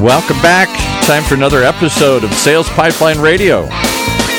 Welcome back. Time for another episode of Sales Pipeline Radio.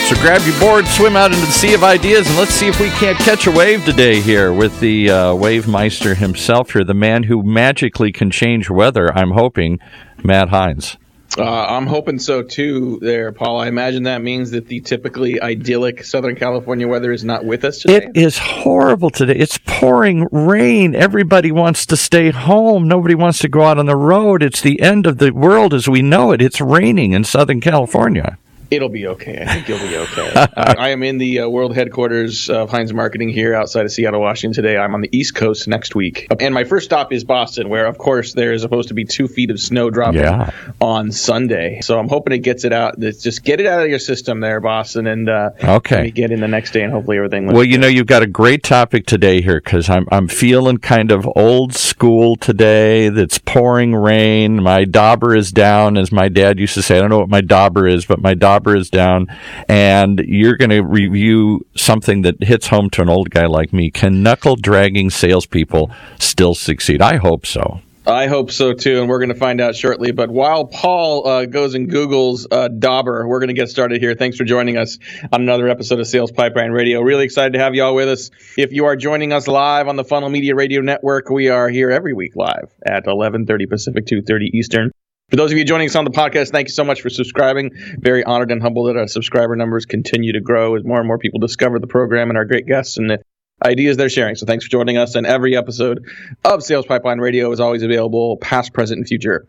So grab your board, swim out into the sea of ideas, and let's see if we can't catch a wave today here with the uh, Wave Meister himself here, the man who magically can change weather, I'm hoping, Matt Heinz. Uh, I'm hoping so too, there, Paul. I imagine that means that the typically idyllic Southern California weather is not with us today. It is horrible today. It's pouring rain. Everybody wants to stay home. Nobody wants to go out on the road. It's the end of the world as we know it. It's raining in Southern California. It'll be okay. I think you'll be okay. uh, I am in the uh, world headquarters of Heinz Marketing here outside of Seattle, Washington today. I'm on the East Coast next week. And my first stop is Boston, where, of course, there is supposed to be two feet of snow dropping Yeah. on Sunday. So I'm hoping it gets it out. Let's just get it out of your system there, Boston, and uh, Okay. get in the next day, and hopefully everything looks Well, you know, you've got a great topic today here because I'm I'm feeling kind of old school today. That's pouring rain. My dauber is down, as my dad used to say. I don't know what my dauber is, but my dauber is down. And you're going to review something that hits home to an old guy like me. Can knuckle dragging salespeople still succeed? I hope so. I hope so too, and we're going to find out shortly. But while Paul uh, goes and Google's uh, Dauber, we're going to get started here. Thanks for joining us on another episode of Sales Pipeline Radio. Really excited to have you all with us. If you are joining us live on the Funnel Media Radio Network, we are here every week live at 11:30 Pacific, 2:30 Eastern. For those of you joining us on the podcast, thank you so much for subscribing. Very honored and humbled that our subscriber numbers continue to grow as more and more people discover the program and our great guests and the ideas they're sharing. So thanks for joining us. And every episode of Sales Pipeline Radio is always available, past, present, and future,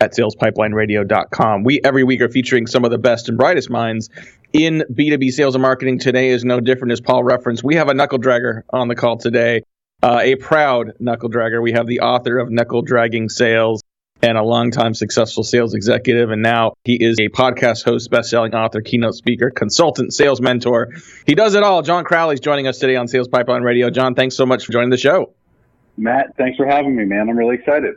at salespipelineradio.com. We every week are featuring some of the best and brightest minds in B2B sales and marketing. Today is no different, as Paul referenced. We have a knuckle dragger on the call today, uh, a proud knuckle dragger. We have the author of Knuckle Dragging Sales and a longtime successful sales executive. And now he is a podcast host, best-selling author, keynote speaker, consultant, sales mentor. He does it all. John Crowley's joining us today on Sales Pipeline Radio. John, thanks so much for joining the show. Matt, thanks for having me, man. I'm really excited.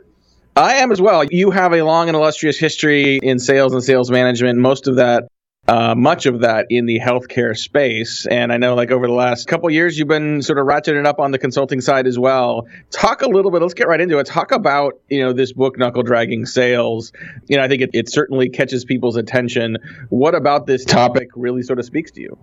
I am as well. You have a long and illustrious history in sales and sales management. Most of that, uh, much of that, in the healthcare space. And I know, like over the last couple years, you've been sort of ratcheting up on the consulting side as well. Talk a little bit. Let's get right into it. Talk about you know this book, Knuckle Dragging Sales. You know, I think it, it certainly catches people's attention. What about this topic really sort of speaks to you?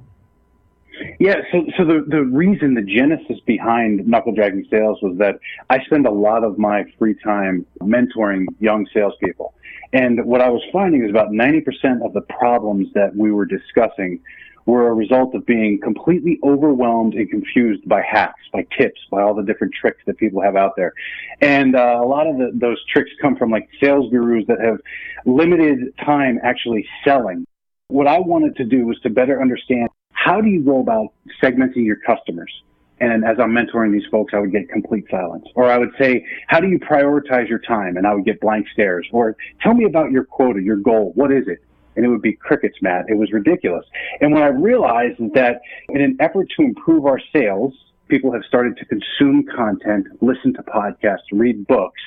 Yeah, so so the the reason, the genesis behind knuckle dragging sales was that I spend a lot of my free time mentoring young salespeople, and what I was finding is about ninety percent of the problems that we were discussing were a result of being completely overwhelmed and confused by hacks, by tips, by all the different tricks that people have out there. And uh, a lot of the, those tricks come from like sales gurus that have limited time actually selling. What I wanted to do was to better understand how do you go about segmenting your customers? And as I'm mentoring these folks, I would get complete silence. Or I would say, how do you prioritize your time? And I would get blank stares. Or tell me about your quota, your goal. What is it? And it would be crickets, Matt. It was ridiculous. And what I realized that in an effort to improve our sales, people have started to consume content, listen to podcasts, read books,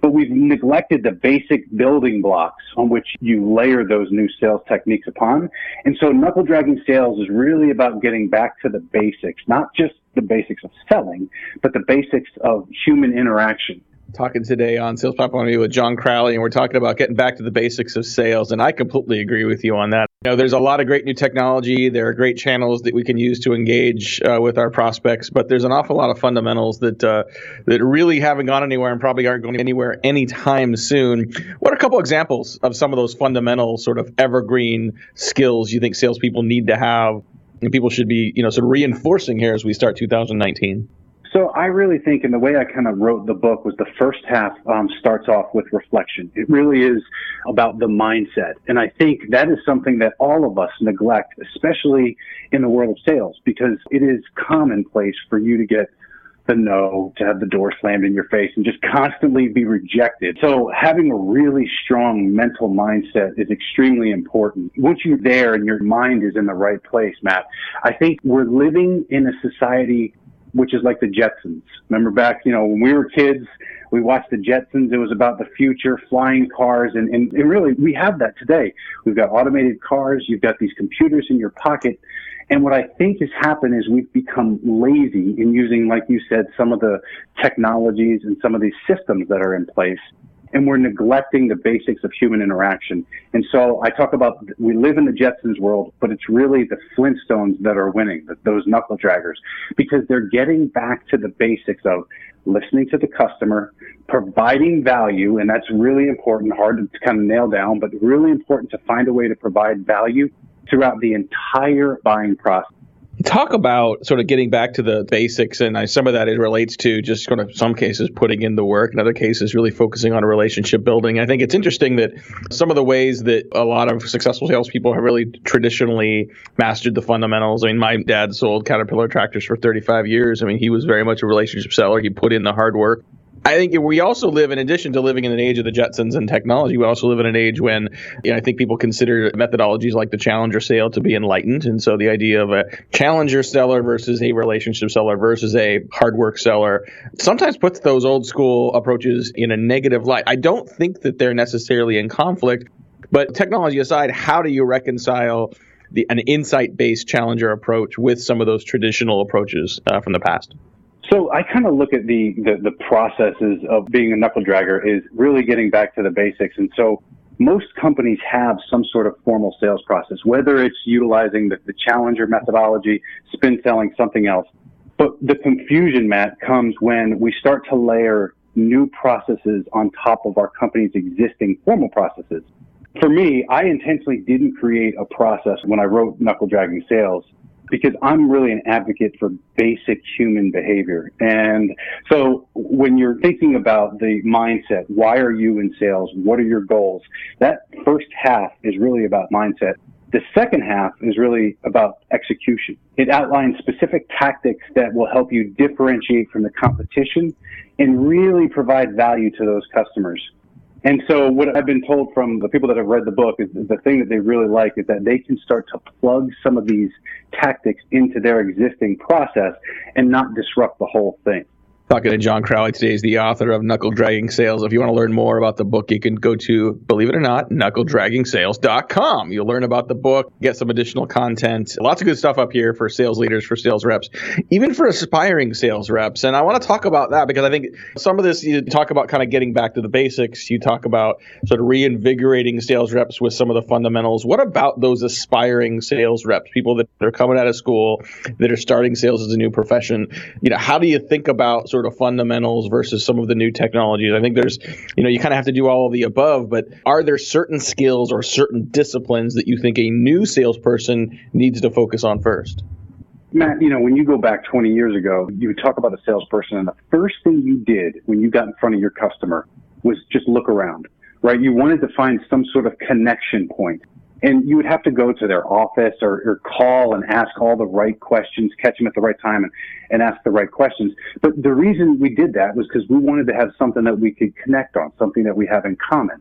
but we've neglected the basic building blocks on which you layer those new sales techniques upon. And so knuckle dragging sales is really about getting back to the basics, not just the basics of selling, but the basics of human interaction. talking today on Sales Pipeline with John Crowley, and we're talking about getting back to the basics of sales. And I completely agree with you on that. You know, there's a lot of great new technology. There are great channels that we can use to engage uh, with our prospects, but there's an awful lot of fundamentals that uh, that really haven't gone anywhere and probably aren't going anywhere anytime soon. What are a couple examples of some of those fundamental sort of evergreen skills you think salespeople need to have? And people should be, you know, sort of reinforcing here as we start 2019. So I really think, and the way I kind of wrote the book was the first half um, starts off with reflection. It really is about the mindset, and I think that is something that all of us neglect, especially in the world of sales, because it is commonplace for you to get the no, to have the door slammed in your face, and just constantly be rejected. So having a really strong mental mindset is extremely important. Once you're there and your mind is in the right place, Matt, I think we're living in a society which is like the Jetsons. Remember back, you know, when we were kids, we watched the Jetsons. It was about the future, flying cars, and, and, and really, we have that today. We've got automated cars. You've got these computers in your pocket. And what I think has happened is we've become lazy in using, like you said, some of the technologies and some of these systems that are in place. And we're neglecting the basics of human interaction. And so I talk about we live in the Jetsons world, but it's really the Flintstones that are winning, those knuckle draggers, because they're getting back to the basics of listening to the customer, providing value, and that's really important, hard to kind of nail down, but really important to find a way to provide value throughout the entire buying process talk about sort of getting back to the basics, and I, some of that it relates to just kind of some cases putting in the work, in other cases really focusing on relationship building. I think it's interesting that some of the ways that a lot of successful salespeople have really traditionally mastered the fundamentals. I mean, my dad sold Caterpillar tractors for 35 years. I mean, he was very much a relationship seller. He put in the hard work. I think we also live, in addition to living in an age of the Jetsons and technology, we also live in an age when you know, I think people consider methodologies like the challenger sale to be enlightened. And so the idea of a challenger seller versus a relationship seller versus a hard work seller sometimes puts those old school approaches in a negative light. I don't think that they're necessarily in conflict, but technology aside, how do you reconcile the, an insight based challenger approach with some of those traditional approaches uh, from the past? So I kind of look at the, the, the processes of being a knuckle dragger is really getting back to the basics. And so most companies have some sort of formal sales process, whether it's utilizing the, the challenger methodology, spin selling, something else. But the confusion, Matt, comes when we start to layer new processes on top of our company's existing formal processes. For me, I intentionally didn't create a process when I wrote Knuckle Dragging Sales because I'm really an advocate for basic human behavior. And so when you're thinking about the mindset, why are you in sales? What are your goals? That first half is really about mindset. The second half is really about execution. It outlines specific tactics that will help you differentiate from the competition and really provide value to those customers. And so what I've been told from the people that have read the book is the thing that they really like is that they can start to plug some of these tactics into their existing process and not disrupt the whole thing. Talking to John Crowley today is the author of Knuckle Dragging Sales. If you want to learn more about the book, you can go to, believe it or not, knuckledraggingsales.com. You'll learn about the book, get some additional content. Lots of good stuff up here for sales leaders, for sales reps, even for aspiring sales reps. And I want to talk about that because I think some of this, you talk about kind of getting back to the basics. You talk about sort of reinvigorating sales reps with some of the fundamentals. What about those aspiring sales reps, people that are coming out of school, that are starting sales as a new profession? You know, how do you think about sort sort of fundamentals versus some of the new technologies. I think there's, you know, you kind of have to do all of the above, but are there certain skills or certain disciplines that you think a new salesperson needs to focus on first? Matt, you know, when you go back 20 years ago, you would talk about a salesperson, and the first thing you did when you got in front of your customer was just look around, right? You wanted to find some sort of connection point and you would have to go to their office or, or call and ask all the right questions, catch them at the right time and, and ask the right questions. But the reason we did that was because we wanted to have something that we could connect on, something that we have in common.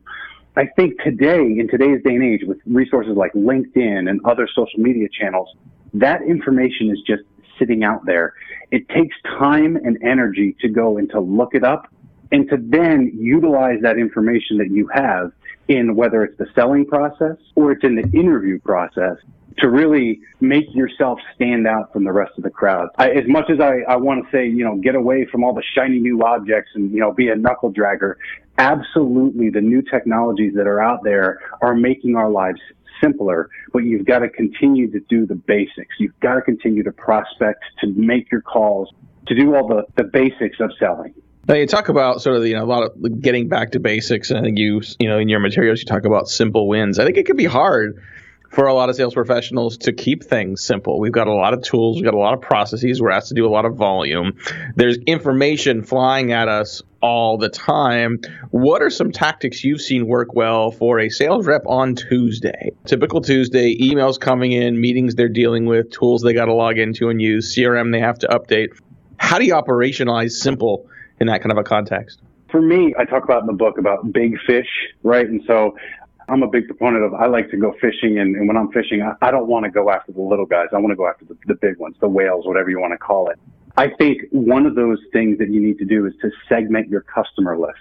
I think today, in today's day and age, with resources like LinkedIn and other social media channels, that information is just sitting out there. It takes time and energy to go and to look it up and to then utilize that information that you have in whether it's the selling process or it's in the interview process to really make yourself stand out from the rest of the crowd. I, as much as I, I want to say, you know, get away from all the shiny new objects and, you know, be a knuckle dragger, absolutely the new technologies that are out there are making our lives simpler, but you've got to continue to do the basics. You've got to continue to prospect, to make your calls, to do all the, the basics of selling. Now you talk about sort of you know a lot of getting back to basics, and I think you you know in your materials you talk about simple wins. I think it can be hard for a lot of sales professionals to keep things simple. We've got a lot of tools, we've got a lot of processes, we're asked to do a lot of volume. There's information flying at us all the time. What are some tactics you've seen work well for a sales rep on Tuesday? Typical Tuesday, emails coming in, meetings they're dealing with, tools they got to log into and use, CRM they have to update. How do you operationalize simple in that kind of a context? For me, I talk about in the book about big fish, right? And so I'm a big proponent of I like to go fishing, and, and when I'm fishing, I, I don't want to go after the little guys. I want to go after the, the big ones, the whales, whatever you want to call it. I think one of those things that you need to do is to segment your customer list.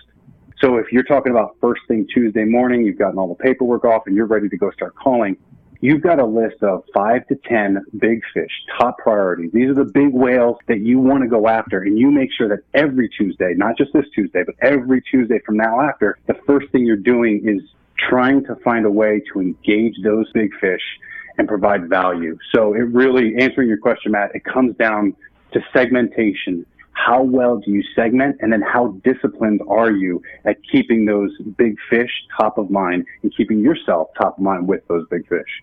So if you're talking about first thing Tuesday morning, you've gotten all the paperwork off and you're ready to go start calling, you've got a list of five to 10 big fish, top priorities. These are the big whales that you want to go after. And you make sure that every Tuesday, not just this Tuesday, but every Tuesday from now after, the first thing you're doing is trying to find a way to engage those big fish and provide value. So it really, answering your question, Matt, it comes down to segmentation. How well do you segment? And then how disciplined are you at keeping those big fish top of mind and keeping yourself top of mind with those big fish?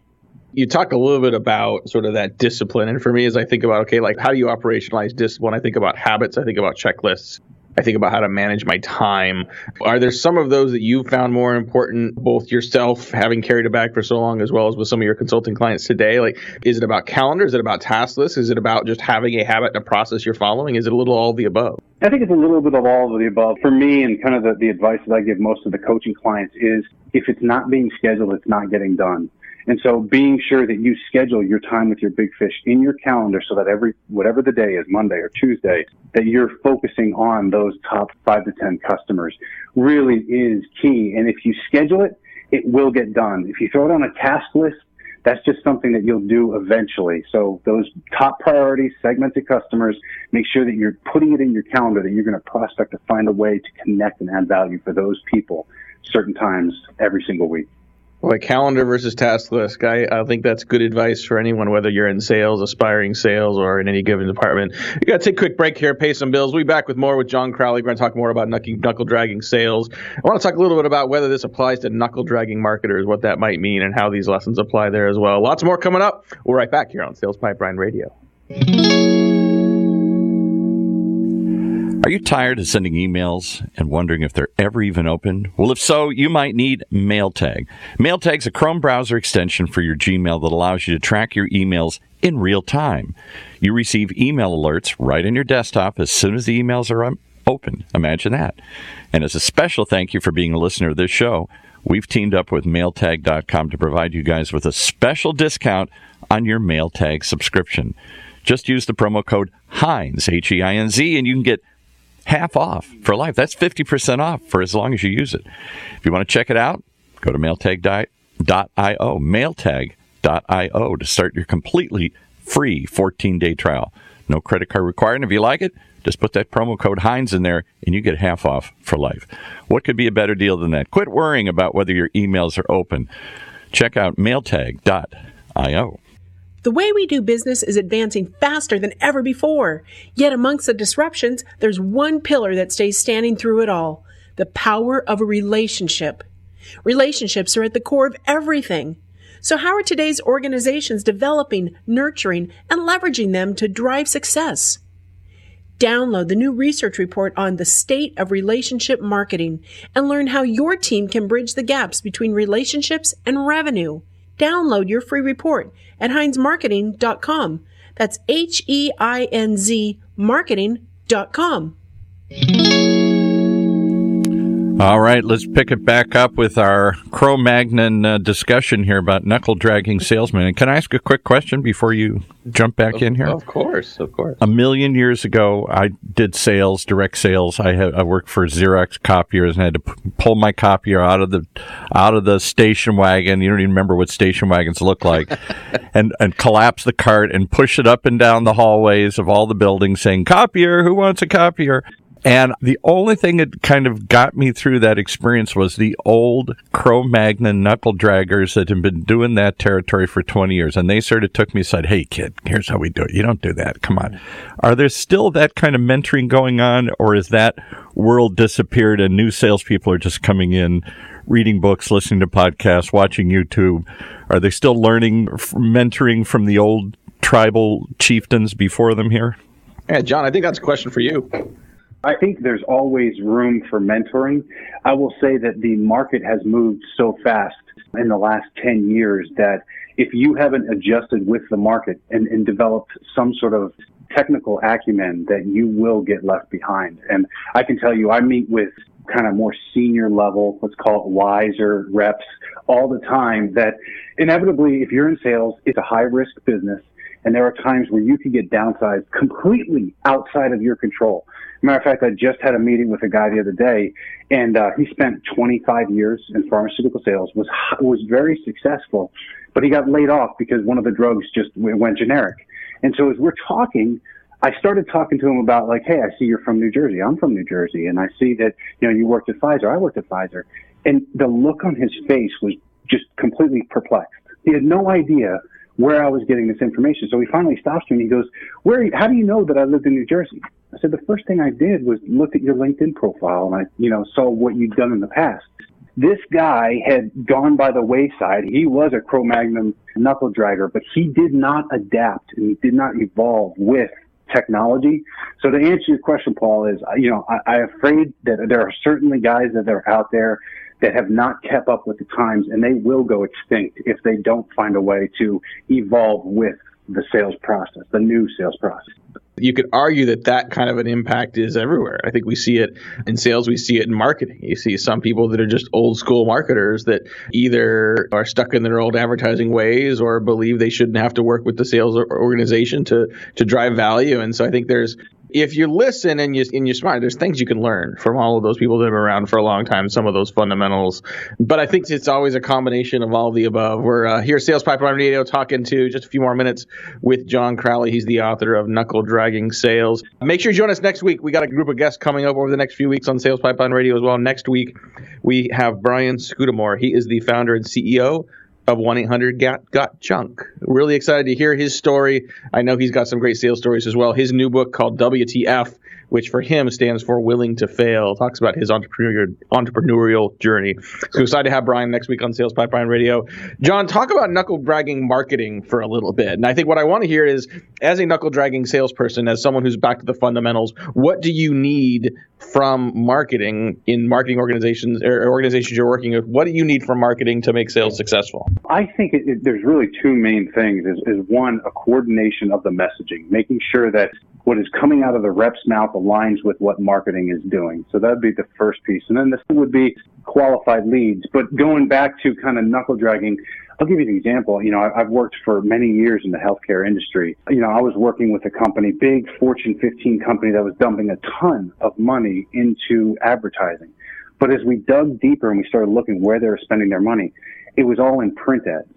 you talk a little bit about sort of that discipline. And for me, as I think about, okay, like how do you operationalize discipline? I think about habits, I think about checklists. I think about how to manage my time. Are there some of those that you found more important, both yourself having carried it back for so long, as well as with some of your consulting clients today? Like, is it about calendar? Is it about task lists? Is it about just having a habit and a process you're following? Is it a little all of the above? I think it's a little bit of all of the above. For me, and kind of the, the advice that I give most of the coaching clients is if it's not being scheduled, it's not getting done. And so being sure that you schedule your time with your big fish in your calendar so that every, whatever the day is, Monday or Tuesday, that you're focusing on those top five to 10 customers really is key. And if you schedule it, it will get done. If you throw it on a task list, that's just something that you'll do eventually. So those top priorities, segmented customers, make sure that you're putting it in your calendar that you're going to prospect to find a way to connect and add value for those people certain times every single week. Like calendar versus task list. I, I think that's good advice for anyone, whether you're in sales, aspiring sales, or in any given department. We got to take a quick break here, pay some bills. We'll be back with more with John Crowley. We're going to talk more about knuckle, dragging sales. I want to talk a little bit about whether this applies to knuckle dragging marketers, what that might mean, and how these lessons apply there as well. Lots more coming up. We'll right back here on Sales Pipeline Radio. Are you tired of sending emails and wondering if they're ever even opened? Well, if so, you might need MailTag. MailTag's a Chrome browser extension for your Gmail that allows you to track your emails in real time. You receive email alerts right on your desktop as soon as the emails are open. Imagine that. And as a special thank you for being a listener of this show, we've teamed up with mailtag.com to provide you guys with a special discount on your MailTag subscription. Just use the promo code HEINZ, H E I N Z, and you can get half off for life. That's 50% off for as long as you use it. If you want to check it out, go to mailtag.io, mailtag.io to start your completely free 14 day trial. No credit card required. And if you like it, just put that promo code Heinz in there and you get half off for life. What could be a better deal than that? Quit worrying about whether your emails are open. Check out mailtag.io. The way we do business is advancing faster than ever before. Yet amongst the disruptions, there's one pillar that stays standing through it all. The power of a relationship. Relationships are at the core of everything. So how are today's organizations developing, nurturing, and leveraging them to drive success? Download the new research report on the state of relationship marketing and learn how your team can bridge the gaps between relationships and revenue. Download your free report at heinzmarketing.com. That's H E I N Z marketing.com. All right, let's pick it back up with our Cro Magnon uh, discussion here about knuckle dragging salesmen. And can I ask a quick question before you jump back of, in here? Of course, of course. A million years ago, I did sales, direct sales. I had I worked for Xerox copiers and had to p- pull my copier out of the out of the station wagon. You don't even remember what station wagons look like, and and collapse the cart and push it up and down the hallways of all the buildings, saying "Copier, who wants a copier?" And the only thing that kind of got me through that experience was the old Cro Magnon knuckle draggers that had been doing that territory for 20 years. And they sort of took me said, Hey, kid, here's how we do it. You don't do that. Come on. Are there still that kind of mentoring going on, or is that world disappeared and new salespeople are just coming in, reading books, listening to podcasts, watching YouTube? Are they still learning, mentoring from the old tribal chieftains before them here? Yeah, John, I think that's a question for you. I think there's always room for mentoring. I will say that the market has moved so fast in the last 10 years that if you haven't adjusted with the market and, and developed some sort of technical acumen that you will get left behind. And I can tell you, I meet with kind of more senior level, let's call it wiser reps all the time that inevitably, if you're in sales, it's a high risk business. And there are times where you can get downsized completely outside of your control. Matter of fact, I just had a meeting with a guy the other day, and uh, he spent 25 years in pharmaceutical sales, was was very successful, but he got laid off because one of the drugs just went generic. And so as we're talking, I started talking to him about like, hey, I see you're from New Jersey. I'm from New Jersey, and I see that you know you worked at Pfizer. I worked at Pfizer, and the look on his face was just completely perplexed. He had no idea where I was getting this information. So he finally stops me and he goes, "Where? How do you know that I lived in New Jersey?" I said, "The first thing I did was look at your LinkedIn profile and I, you know, saw what you'd done in the past." This guy had gone by the wayside. He was a Cro-Magnon knuckle dragger, but he did not adapt and he did not evolve with technology. So to answer your question, Paul, is you know I, I'm afraid that there are certainly guys that are out there that have not kept up with the times and they will go extinct if they don't find a way to evolve with the sales process, the new sales process. You could argue that that kind of an impact is everywhere. I think we see it in sales, we see it in marketing. You see some people that are just old school marketers that either are stuck in their old advertising ways or believe they shouldn't have to work with the sales organization to to drive value. And so I think there's if you listen and you and you're smart, there's things you can learn from all of those people that have been around for a long time. Some of those fundamentals, but I think it's always a combination of all of the above. We're uh, here, Sales Pipeline Radio, talking to just a few more minutes with John Crowley. He's the author of Knuckle Dragging Sales. Make sure you join us next week. We got a group of guests coming up over the next few weeks on Sales Pipeline Radio as well. Next week, we have Brian Scudamore. He is the founder and CEO of 1 800 got, got junk. Really excited to hear his story. I know he's got some great sales stories as well. His new book called WTF, which for him stands for Willing to Fail, talks about his entrepreneurial, entrepreneurial journey. So excited to have Brian next week on Sales Pipeline Radio. John, talk about knuckle dragging marketing for a little bit. And I think what I want to hear is, as a knuckle dragging salesperson, as someone who's back to the fundamentals, what do you need from marketing in marketing organizations or organizations you're working with? What do you need from marketing to make sales successful? I think it, it, there's really two main things. Is, is one a coordination of the messaging, making sure that what is coming out of the rep's mouth aligns with what marketing is doing. So that would be the first piece, and then the second would be qualified leads. But going back to kind of knuckle dragging. I'll give you an example. You know, I've worked for many years in the healthcare industry. You know, I was working with a company, big Fortune 15 company that was dumping a ton of money into advertising. But as we dug deeper and we started looking where they were spending their money, it was all in print ads.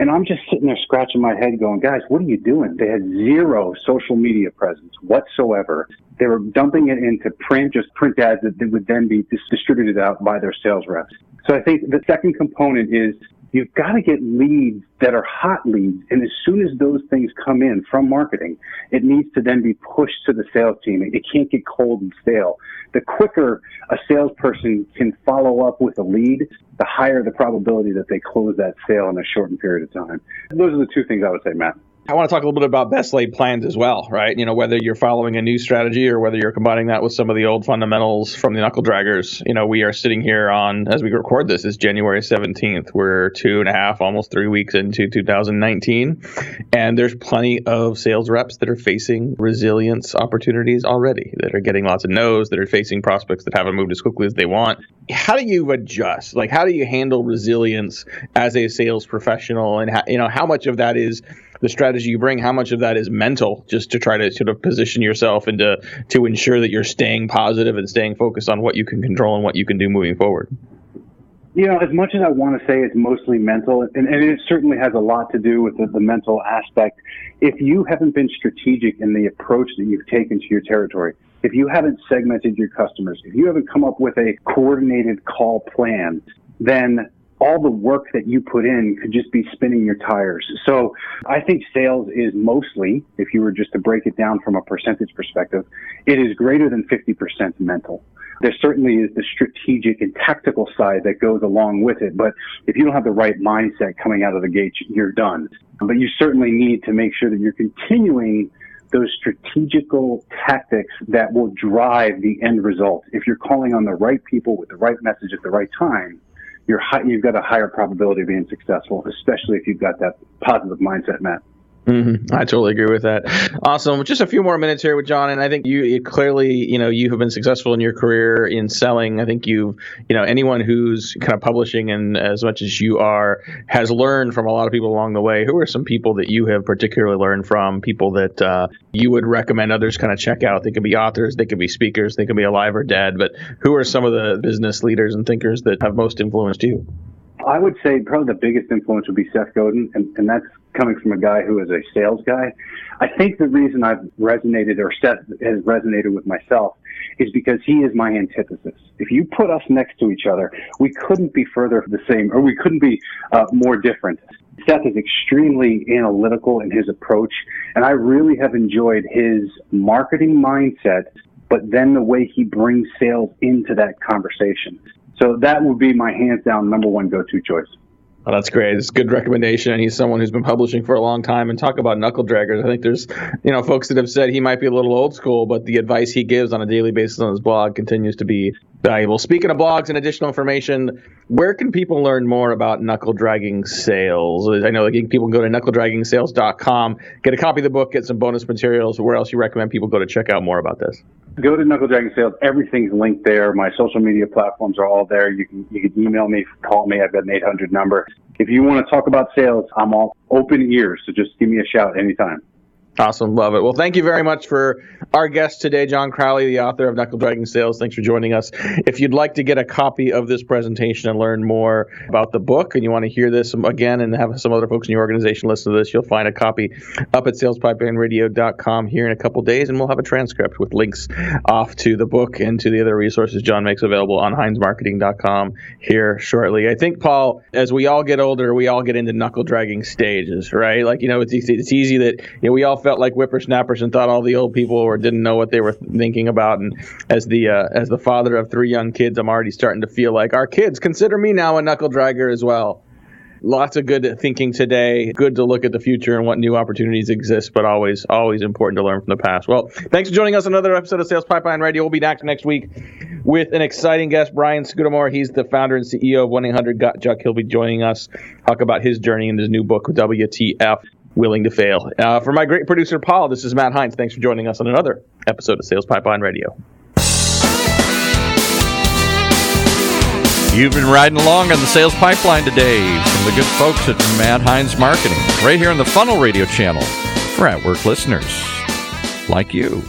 And I'm just sitting there scratching my head going, guys, what are you doing? They had zero social media presence whatsoever. They were dumping it into print, just print ads that would then be distributed out by their sales reps. So I think the second component is you've got to get leads that are hot leads. And as soon as those things come in from marketing, it needs to then be pushed to the sales team. It can't get cold and stale. The quicker a salesperson can follow up with a lead, the higher the probability that they close that sale in a shortened period of time. Those are the two things I would say, Matt. I want to talk a little bit about best laid plans as well, right? You know, whether you're following a new strategy or whether you're combining that with some of the old fundamentals from the knuckle draggers. You know, we are sitting here on, as we record this, is January 17th. We're two and a half, almost three weeks into 2019. And there's plenty of sales reps that are facing resilience opportunities already, that are getting lots of no's, that are facing prospects that haven't moved as quickly as they want. How do you adjust? Like, how do you handle resilience as a sales professional? And, how, you know, how much of that is the strategy you bring, how much of that is mental, just to try to sort of position yourself and to to ensure that you're staying positive and staying focused on what you can control and what you can do moving forward. You know, as much as I want to say it's mostly mental, and, and it certainly has a lot to do with the, the mental aspect. If you haven't been strategic in the approach that you've taken to your territory, if you haven't segmented your customers, if you haven't come up with a coordinated call plan, then all the work that you put in could just be spinning your tires. So I think sales is mostly, if you were just to break it down from a percentage perspective, it is greater than 50% mental. There certainly is the strategic and tactical side that goes along with it. But if you don't have the right mindset coming out of the gate, you're done. But you certainly need to make sure that you're continuing those strategical tactics that will drive the end result. If you're calling on the right people with the right message at the right time, you're high, you've got a higher probability of being successful, especially if you've got that positive mindset, Matt. Mm-hmm. I totally agree with that. Awesome. Just a few more minutes here with John, and I think you, you, clearly, you know, you have been successful in your career in selling. I think you, you know, anyone who's kind of publishing and as much as you are has learned from a lot of people along the way. Who are some people that you have particularly learned from? People that uh, you would recommend others kind of check out. They could be authors, they could be speakers, they could be alive or dead. But who are some of the business leaders and thinkers that have most influenced you? I would say probably the biggest influence would be Seth Godin, and, and that's coming from a guy who is a sales guy. I think the reason I've resonated or Seth has resonated with myself is because he is my antithesis. If you put us next to each other, we couldn't be further the same, or we couldn't be uh, more different. Seth is extremely analytical in his approach, and I really have enjoyed his marketing mindset, but then the way he brings sales into that conversation. So that would be my hands down number one go to choice. Oh, that's great. It's a good recommendation. He's someone who's been publishing for a long time. And talk about knuckle draggers. I think there's, you know, folks that have said he might be a little old school, but the advice he gives on a daily basis on his blog continues to be valuable. Speaking of blogs and additional information, where can people learn more about knuckle dragging sales? I know like, people can go to knuckledragging.sales.com, get a copy of the book, get some bonus materials. Where else you recommend people go to check out more about this? Go to Knuckle Dragging Sales. Everything's linked there. My social media platforms are all there. You can you can email me, call me. I've got an 800 number. If you want to talk about sales, I'm all open ears. So just give me a shout anytime. Awesome. Love it. Well, thank you very much for our guest today, John Crowley, the author of Knuckle Dragging Sales. Thanks for joining us. If you'd like to get a copy of this presentation and learn more about the book, and you want to hear this again and have some other folks in your organization listen to this, you'll find a copy up at salespipelineRadio.com here in a couple days, and we'll have a transcript with links off to the book and to the other resources John makes available on HeinzMarketing.com here shortly. I think, Paul, as we all get older, we all get into knuckle dragging stages, right? Like, you know, it's, it's easy that you know, we all felt like whippersnappers and thought all the old people or didn't know what they were thinking about. And as the uh, as the father of three young kids, I'm already starting to feel like our kids consider me now a knuckle dragger as well. Lots of good thinking today. Good to look at the future and what new opportunities exist, but always, always important to learn from the past. Well, thanks for joining us on another episode of Sales Pipeline Radio. We'll be back next week with an exciting guest, Brian Scudamore. He's the founder and CEO of 1 800 Got Junk. He'll be joining us, talk about his journey in his new book, WTF willing to fail. Uh, for my great producer, Paul, this is Matt Heinz. Thanks for joining us on another episode of Sales Pipeline Radio. You've been riding along on the sales pipeline today from the good folks at Matt Heinz Marketing, right here on the Funnel Radio channel for at work listeners like you.